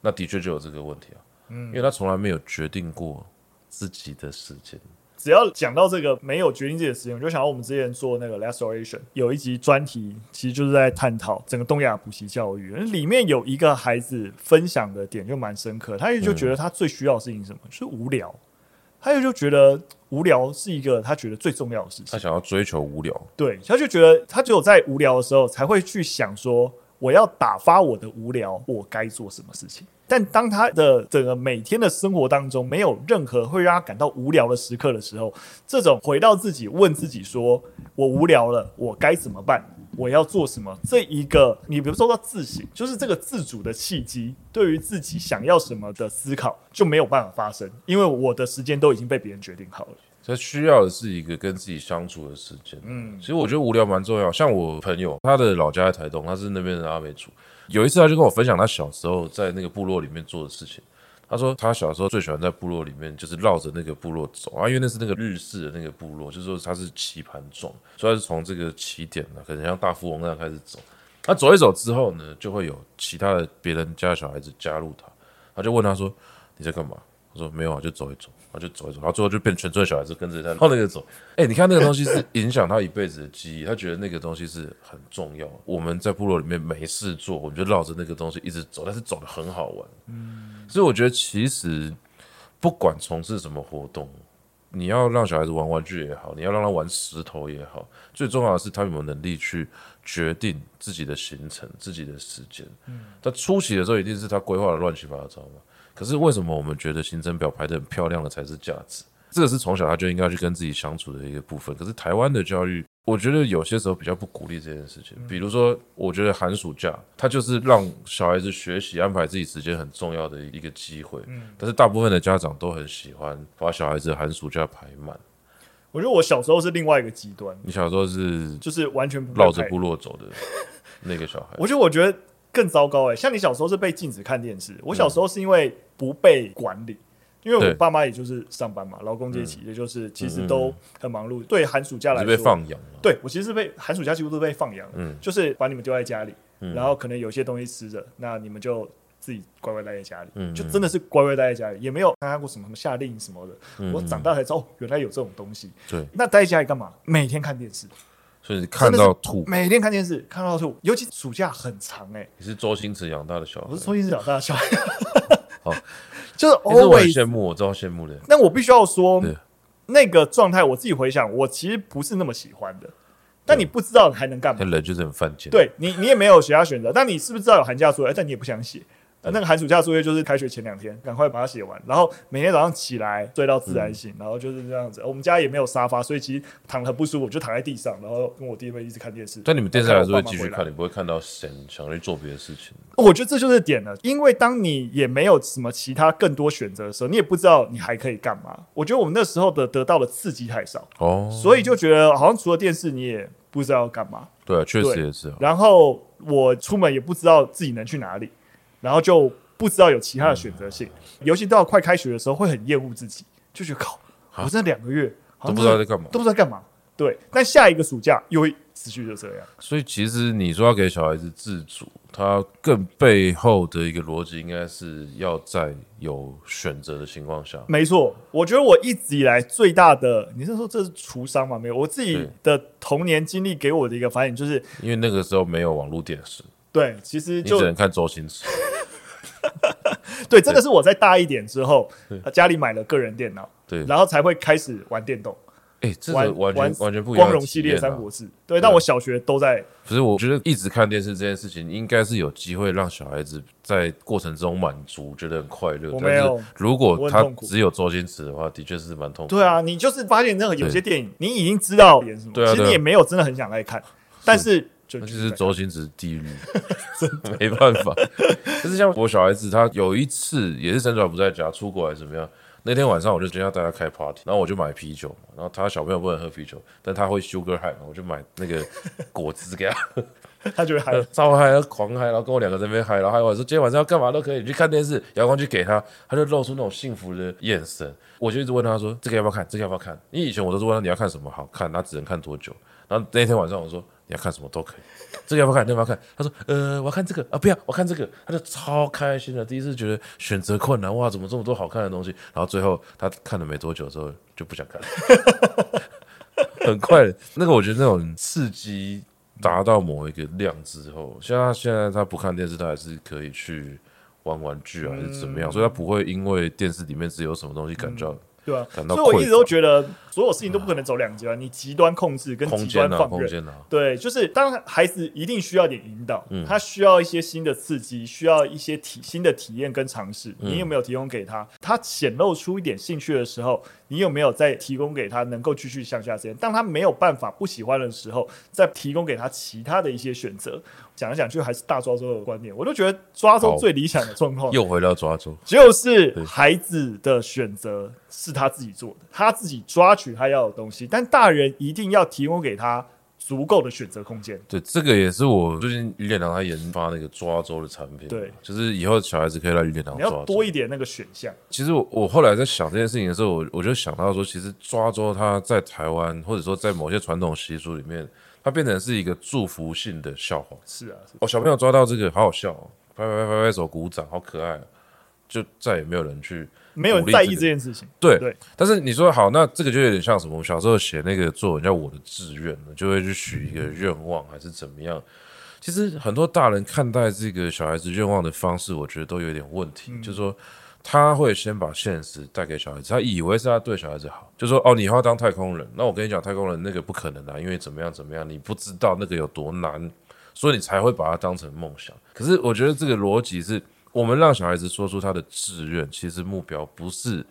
那的确就有这个问题啊。嗯，因为他从来没有决定过自己的时间。只要讲到这个没有决定自己的时间，我就想到我们之前做那个 Last Oration 有一集专题，其实就是在探讨整个东亚补习教育。里面有一个孩子分享的点就蛮深刻，他也就觉得他最需要的事情是什么，就是无聊。他也就觉得无聊是一个他觉得最重要的事情。他想要追求无聊，对，他就觉得他只有在无聊的时候才会去想说，我要打发我的无聊，我该做什么事情。但当他的整个每天的生活当中没有任何会让他感到无聊的时刻的时候，这种回到自己问自己说：“我无聊了，我该怎么办？我要做什么？”这一个你比如说到自省，就是这个自主的契机，对于自己想要什么的思考就没有办法发生，因为我的时间都已经被别人决定好了。他需要的是一个跟自己相处的时间。嗯，其实我觉得无聊蛮重要。像我朋友，他的老家在台东，他是那边的阿美族。有一次，他就跟我分享他小时候在那个部落里面做的事情。他说他小时候最喜欢在部落里面，就是绕着那个部落走啊，因为那是那个日式的那个部落，就是说它是棋盘状，所以他是从这个起点呢，可能像大富翁那样开始走。他走一走之后呢，就会有其他的别人家的小孩子加入他，他就问他说：“你在干嘛？”他说没有啊，就走一走，然后就走一走，然后最后就变全村的小孩子跟着他后那个走。哎、欸，你看那个东西是 [LAUGHS] 影响他一辈子的记忆，他觉得那个东西是很重要。我们在部落里面没事做，我们就绕着那个东西一直走，但是走的很好玩。嗯，所以我觉得其实不管从事什么活动，你要让小孩子玩玩具也好，你要让他玩石头也好，最重要的是他有没有能力去决定自己的行程、自己的时间。嗯，他初期的时候一定是他规划的乱七八糟嘛。可是为什么我们觉得行程表排的很漂亮的才是价值？这个是从小他就应该去跟自己相处的一个部分。可是台湾的教育，我觉得有些时候比较不鼓励这件事情。比如说，我觉得寒暑假它就是让小孩子学习、安排自己时间很重要的一个机会。但是大部分的家长都很喜欢把小孩子寒暑假排满。我觉得我小时候是另外一个极端。你小时候是就是完全绕着部落走的那个小孩。[LAUGHS] 我觉得我觉得更糟糕哎、欸，像你小时候是被禁止看电视，我小时候是因为。不被管理，因为我爸妈也就是上班嘛，劳工阶级，也就是其实都很忙碌。对寒暑假来说，被放养。对我其实是被寒暑假几乎都被放养，嗯，就是把你们丢在家里，然后可能有些东西吃着，那你们就自己乖乖待在家里，就真的是乖乖待在家里，也没有参加过什么什么夏令营什么的。我长大才知道，哦，原来有这种东西。对，那待在家里干嘛？每天看电视，所以看到吐，每天看电视看到吐，尤其暑假很长哎。你是周星驰养大的小孩，我是周星驰养大的小孩。好，[LAUGHS] 就是偶尔羡慕，我知道羡慕的。那我必须要说，那个状态，我自己回想，我其实不是那么喜欢的。但你不知道还能干嘛？人就是很犯贱。对你，你也没有其他选择。但你是不是知道有寒假作业？但你也不想写。那个寒暑假作业就是开学前两天，赶快把它写完，然后每天早上起来睡到自然醒，然后就是这样子。我们家也没有沙发，所以其实躺得很不舒服，我就躺在地上，然后跟我弟妹一直看电视。但你们电视还是会继续看，你不会看到想想去做别的事情。我觉得这就是点了，因为当你也没有什么其他更多选择的时候，你也不知道你还可以干嘛。我觉得我们那时候的得到的刺激太少哦，所以就觉得好像除了电视，你也不知道要干嘛。对啊，确实也是。然后我出门也不知道自己能去哪里，然后就。不知道有其他的选择性，尤其到快开学的时候，会很厌恶自己，就觉得靠，我这两个月都不知道在干嘛，都不知道干嘛。对，但下一个暑假又会持续就这样。所以其实你说要给小孩子自主，他更背后的一个逻辑，应该是要在有选择的情况下。没错，我觉得我一直以来最大的，你是说这是厨商吗？没有，我自己的童年经历给我的一个反应就是，因为那个时候没有网络电视，对，其实就你只能看周星驰。[LAUGHS] 对，真的是我在大一点之后，家里买了个人电脑，对，然后才会开始玩电动。哎，这个完全完全不一样。光荣系列三国志，对，但我小学都在。可是我觉得一直看电视这件事情，应该是有机会让小孩子在过程中满足，觉得很快乐。我没有。如果他只有周星驰的话，的确是蛮痛苦。对啊，你就是发现那个有些电影，你已经知道演什么，其实你也没有真的很想来看，但是。就就是周星驰地狱 [LAUGHS] [LAUGHS] 没办法。就是像我小孩子，他有一次也是真的不在家，出国还是怎么样？那天晚上我就决定要带他开 party，然后我就买啤酒，然后他小朋友不能喝啤酒，但他会 sugar high，我就买那个 [LAUGHS] 果汁给他，他就会嗨，超嗨，他狂嗨，然后跟我两个在那边嗨，然后还有我说今天晚上要干嘛都可以，你去看电视，遥控器给他，他就露出那种幸福的眼神。我就一直问他说：“这个要不要看？这个要不要看？”因为以前我都是问他你要看什么好看，他只能看多久。然后那天晚上我说。你要看什么都可以，这个要不要看？那个要看？他说：“呃，我要看这个啊，不要，我看这个。”他就超开心的，第一次觉得选择困难，哇，怎么这么多好看的东西？然后最后他看了没多久之后就不想看了，[LAUGHS] 很快。那个我觉得那种刺激达到某一个量之后，像他现在他不看电视，他还是可以去玩玩具啊，还是怎么样？所以他不会因为电视里面只有什么东西感觉。对啊，所以我一直都觉得所有事情都不可能走两极端，你极端控制跟极端放任。对，就是当孩子一定需要点引导，他需要一些新的刺激，需要一些体新的体验跟尝试。你有没有提供给他？他显露出一点兴趣的时候，你有没有在提供给他能够继续向下实验？当他没有办法不喜欢的时候，再提供给他其他的一些选择。讲来讲去还是大抓周的观念，我都觉得抓周最理想的状况，又回到抓周，就是孩子的选择是他自己做的，他自己抓取他要的东西，但大人一定要提供给他足够的选择空间。对，这个也是我最近鱼脸堂他研发那个抓周的产品，对，就是以后小孩子可以来鱼脸堂抓，多一点那个选项。其实我我后来在想这件事情的时候，我我就想到说，其实抓周他在台湾或者说在某些传统习俗里面。它变成是一个祝福性的笑话。是啊，哦，小朋友抓到这个好好笑哦，拍拍拍拍拍手鼓掌，好可爱。就再也没有人去。没有人在意这件事情，对对。但是你说好，那这个就有点像什么？我小时候写那个作文叫我的志愿，就会去许一个愿望，还是怎么样？其实很多大人看待这个小孩子愿望的方式，我觉得都有点问题。就是说，他会先把现实带给小孩子，他以为是他对小孩子好，就说哦，你要当太空人，那我跟你讲，太空人那个不可能的，因为怎么样怎么样，你不知道那个有多难，所以你才会把它当成梦想。可是我觉得这个逻辑是。我们让小孩子说出他的志愿，其实目标不是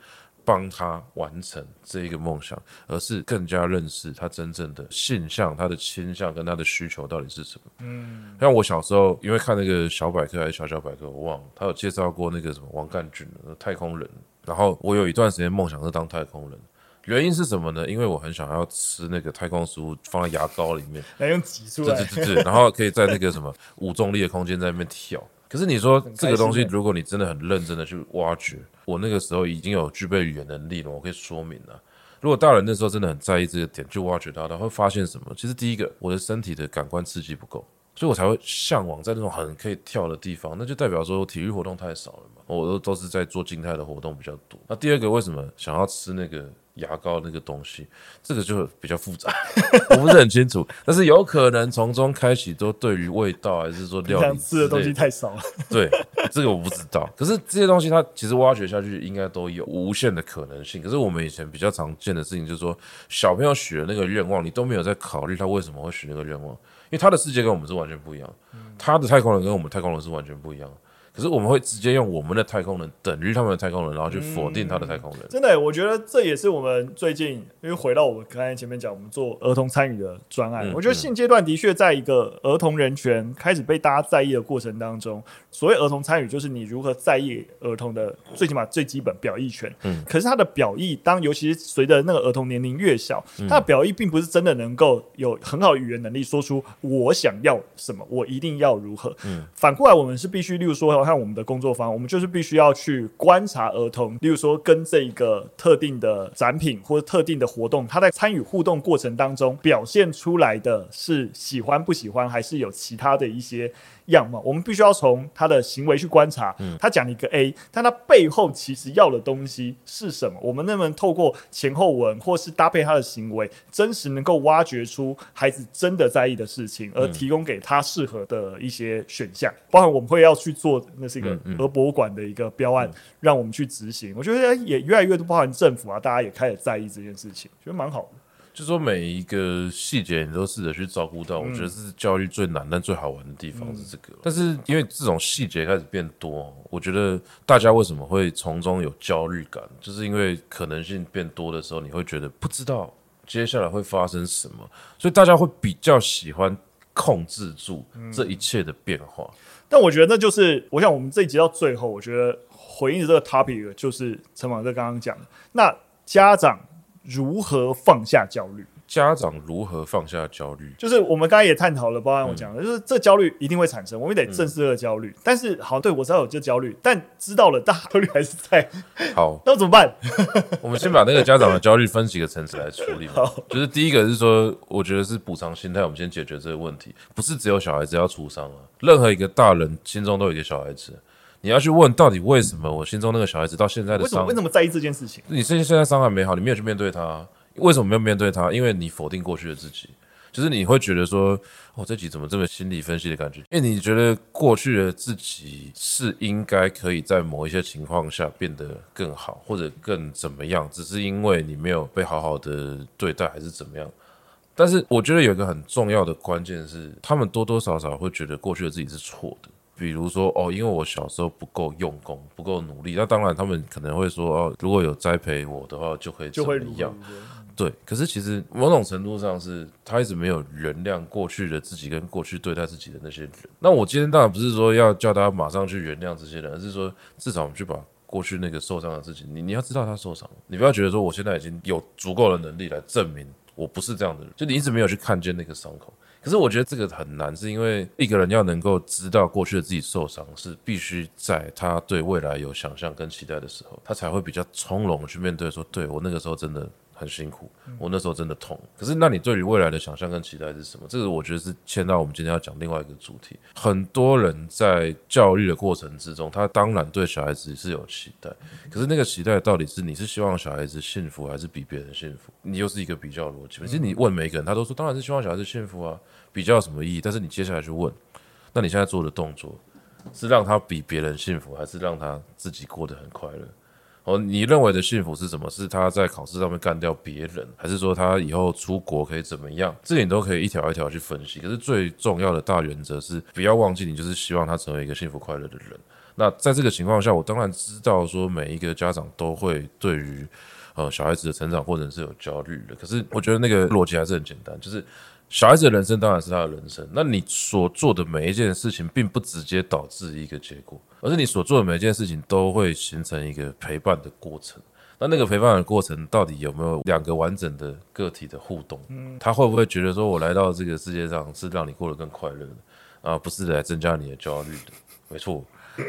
帮他完成这一个梦想，而是更加认识他真正的性向、他的倾向跟他的需求到底是什么。嗯，像我小时候，因为看那个小百科还是小小百科，我忘了，他有介绍过那个什么王干军的太空人。然后我有一段时间梦想是当太空人，原因是什么呢？因为我很想要吃那个太空食物，放在牙膏里面，来用挤出来，对对对对，然后可以在那个什么无重力的空间在那边跳。可是你说这个东西，如果你真的很认真的去挖掘，我那个时候已经有具备语言能力了，我可以说明了。如果大人那时候真的很在意这个点，去挖掘到，他会发现什么？其实第一个，我的身体的感官刺激不够，所以我才会向往在那种很可以跳的地方，那就代表说体育活动太少了嘛。我都都是在做静态的活动比较多。那第二个，为什么想要吃那个？牙膏那个东西，这个就比较复杂，[LAUGHS] 我不是很清楚。但是有可能从中开启，都对于味道还是说料理吃的东西太少了。对，这个我不知道。可是这些东西它其实挖掘下去，应该都有无限的可能性。可是我们以前比较常见的事情就是说，小朋友许了那个愿望，你都没有在考虑他为什么会许那个愿望，因为他的世界跟我们是完全不一样，他的太空人跟我们太空人是完全不一样。可是我们会直接用我们的太空人等于他们的太空人，然后去否定他的太空人。嗯、真的，我觉得这也是我们最近，因为回到我们刚才前面讲，我们做儿童参与的专案。嗯、我觉得现阶段的确在一个儿童人权开始被大家在意的过程当中，所谓儿童参与，就是你如何在意儿童的最起码最基本表意权。嗯。可是他的表意，当尤其是随着那个儿童年龄越小，他的表意并不是真的能够有很好的语言能力，说出我想要什么，我一定要如何。嗯。反过来，我们是必须，例如说，看我们的工作方。我们就是必须要去观察儿童，例如说跟这个特定的展品或者特定的活动，他在参与互动过程当中表现出来的是喜欢不喜欢，还是有其他的一些。样貌，我们必须要从他的行为去观察。嗯，他讲一个 A，但他背后其实要的东西是什么？我们能不能透过前后文，或是搭配他的行为，真实能够挖掘出孩子真的在意的事情，而提供给他适合的一些选项？包含我们会要去做，那是一个俄博物馆的一个标案，让我们去执行。我觉得也越来越多，包含政府啊，大家也开始在意这件事情，觉得蛮好的。就说每一个细节你都试着去照顾到，我觉得是教育最难但最好玩的地方是这个。但是因为这种细节开始变多，我觉得大家为什么会从中有焦虑感，就是因为可能性变多的时候，你会觉得不知道接下来会发生什么，所以大家会比较喜欢控制住这一切的变化。但我觉得那就是，我想我们这一集到最后，我觉得回应的这个 topic 就是陈马哥刚刚讲的，那家长。如何放下焦虑？家长如何放下焦虑？就是我们刚才也探讨了，包含我讲的，嗯、就是这焦虑一定会产生，我们得正视这个焦虑。嗯、但是，好，对我知道有这焦虑，但知道了，大焦虑还是在。好，[LAUGHS] 那怎么办？我们先把那个家长的焦虑分几个层次来处理。[LAUGHS] 好，就是第一个是说，我觉得是补偿心态，我们先解决这个问题。不是只有小孩子要出伤啊，任何一个大人心中都有一个小孩子。你要去问到底为什么我心中那个小孩子到现在的伤，为什么为什么在意这件事情？你现现在伤还没好，你没有去面对他，为什么没有面对他？因为你否定过去的自己，就是你会觉得说，哦，这集怎么这么心理分析的感觉？因为你觉得过去的自己是应该可以在某一些情况下变得更好，或者更怎么样，只是因为你没有被好好的对待，还是怎么样？但是我觉得有一个很重要的关键是，他们多多少少会觉得过去的自己是错的。比如说哦，因为我小时候不够用功，不够努力，那当然他们可能会说哦，如果有栽培我的话，就可以怎么样？对，可是其实某种程度上是他一直没有原谅过去的自己跟过去对待自己的那些人。那我今天当然不是说要叫他马上去原谅这些人，而是说至少我们去把过去那个受伤的自己，你你要知道他受伤，你不要觉得说我现在已经有足够的能力来证明我不是这样的人，就你一直没有去看见那个伤口。可是我觉得这个很难，是因为一个人要能够知道过去的自己受伤，是必须在他对未来有想象跟期待的时候，他才会比较从容去面对说，对，我那个时候真的很辛苦，我那时候真的痛。可是，那你对于未来的想象跟期待是什么？这个我觉得是牵到我们今天要讲另外一个主题。很多人在教育的过程之中，他当然对小孩子是有期待，可是那个期待到底是你是希望小孩子幸福，还是比别人幸福？你又是一个比较逻辑。其实你问每一个人，他都说当然是希望小孩子幸福啊，比较什么意义？但是你接下来去问，那你现在做的动作是让他比别人幸福，还是让他自己过得很快乐？哦，你认为的幸福是什么？是他在考试上面干掉别人，还是说他以后出国可以怎么样？这点都可以一条一条去分析。可是最重要的大原则是，不要忘记，你就是希望他成为一个幸福快乐的人。那在这个情况下，我当然知道说每一个家长都会对于呃小孩子的成长过程是有焦虑的。可是我觉得那个逻辑还是很简单，就是。小孩子的人生当然是他的人生，那你所做的每一件事情，并不直接导致一个结果，而是你所做的每一件事情都会形成一个陪伴的过程。那那个陪伴的过程，到底有没有两个完整的个体的互动？嗯，他会不会觉得说，我来到这个世界上是让你过得更快乐的，啊不是来增加你的焦虑的？没错。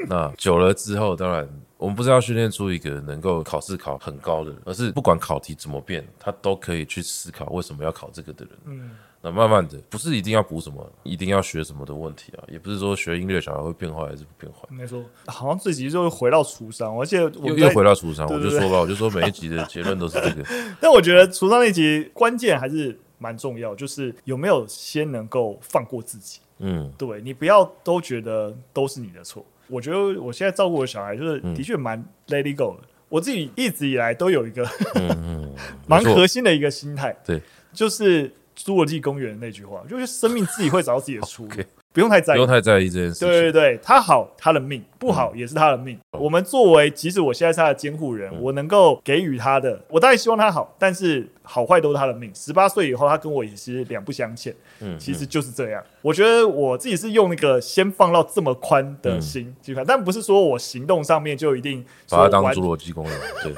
那久了之后，当然我们不是要训练出一个能够考试考很高的人，而是不管考题怎么变，他都可以去思考为什么要考这个的人。嗯。那慢慢的，不是一定要补什么，一定要学什么的问题啊，也不是说学音乐小孩会变坏还是不变坏。没错，好像这集就会回到厨商，而且又又回到厨商，我就说吧，我就说每一集的结论都是这个。[LAUGHS] 但我觉得厨商那集关键还是蛮重要，就是有没有先能够放过自己。嗯，对，你不要都觉得都是你的错。我觉得我现在照顾的小孩，就是的确蛮 let it go 的。我自己一直以来都有一个嗯 [LAUGHS] 蛮核心的一个心态，对，就是。侏罗纪公园那句话，就是生命自己会找到自己的出路，[LAUGHS] okay, 不用太在意，不用太在意这件事情。对对对，他好，他的命；不好，也是他的命。嗯、我们作为，即使我现在是他的监护人，嗯、我能够给予他的，我当然希望他好，但是好坏都是他的命。十八岁以后，他跟我也是两不相欠。嗯，其实就是这样。嗯、我觉得我自己是用那个先放到这么宽的心去看，嗯、但不是说我行动上面就一定把他当侏罗纪公园，对，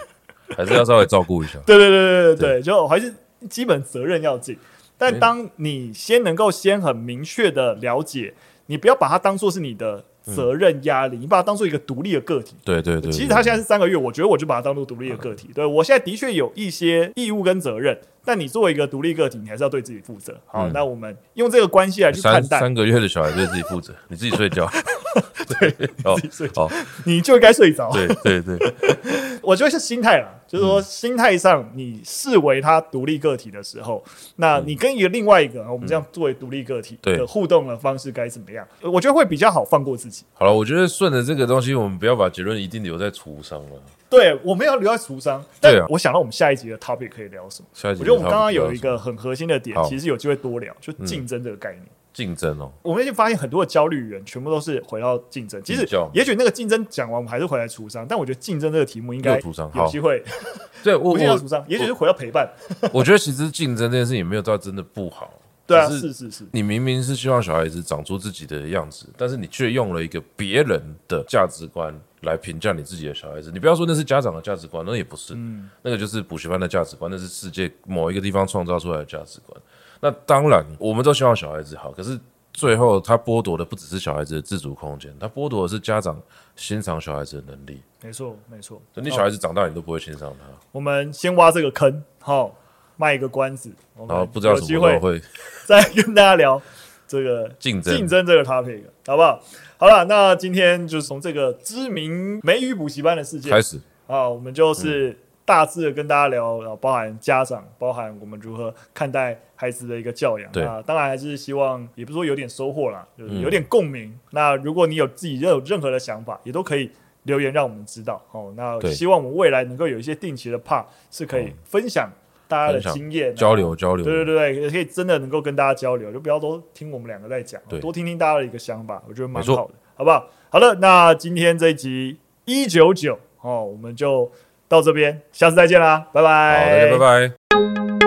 还是要稍微照顾一下。对对对对对对，对就还是基本责任要尽。但当你先能够先很明确的了解，你不要把它当做是你的责任压力，你把它当做一个独立的个体。对对对。其实他现在是三个月，我觉得我就把它当做独立的个体。对，我现在的确有一些义务跟责任，但你作为一个独立个体，你还是要对自己负责。好，那我们用这个关系来去看待。三个月的小孩对自己负责，你自己睡觉。[LAUGHS] [LAUGHS] 对，[LAUGHS] 自己睡觉，你就应该睡着。对对对。[LAUGHS] 我觉得是心态啦，就是说心态上，你视为他独立个体的时候，那你跟一个另外一个，我们这样作为独立个体的互动的方式该怎么样？我觉得会比较好放过自己。好了，我觉得顺着这个东西，我们不要把结论一定留在厨商了。对，我们要留在厨商。但我想到我们下一集的 topic 可以聊什么？下一集，我觉得我们刚刚有一个很核心的点，其实有机会多聊，就竞争这个概念。竞争哦，我们已经发现很多的焦虑源全部都是回到竞争。其实，也许那个竞争讲完，我们还是回来厨商。但我觉得竞争这个题目应该有机会。对，我回到厨商，也许是回到陪伴。[LAUGHS] 我觉得其实竞争这件事情没有到真的不好。对啊，是是是。你明明是希望小孩子长出自己的样子，但是你却用了一个别人的价值观来评价你自己的小孩子。你不要说那是家长的价值观，那也不是。嗯，那个就是补习班的价值观，那是世界某一个地方创造出来的价值观。那当然，我们都希望小孩子好，可是。最后，他剥夺的不只是小孩子的自主空间，他剥夺的是家长欣赏小孩子的能力。没错，没错。等你小孩子长大，你都不会欣赏他。我们先挖这个坑，好，卖一个关子。然后不知道什么时候会 [LAUGHS] 再跟大家聊这个竞争竞争这个 topic，好不好？好了，那今天就是从这个知名美语补习班的事件开始啊，我们就是。大致的跟大家聊，然后包含家长，包含我们如何看待孩子的一个教养。对啊，当然还是希望，也不是说有点收获啦，就是有点共鸣。嗯、那如果你有自己有任何的想法，也都可以留言让我们知道。哦，那希望我们未来能够有一些定期的 part 是可以分享大家的经验，交流交流。对对对，也可以真的能够跟大家交流，就不要都听我们两个在讲，多听听大家的一个想法，我觉得蛮好的，好不好？好了，那今天这一集一九九哦，我们就。到这边，下次再见啦，拜拜。好，大家拜拜。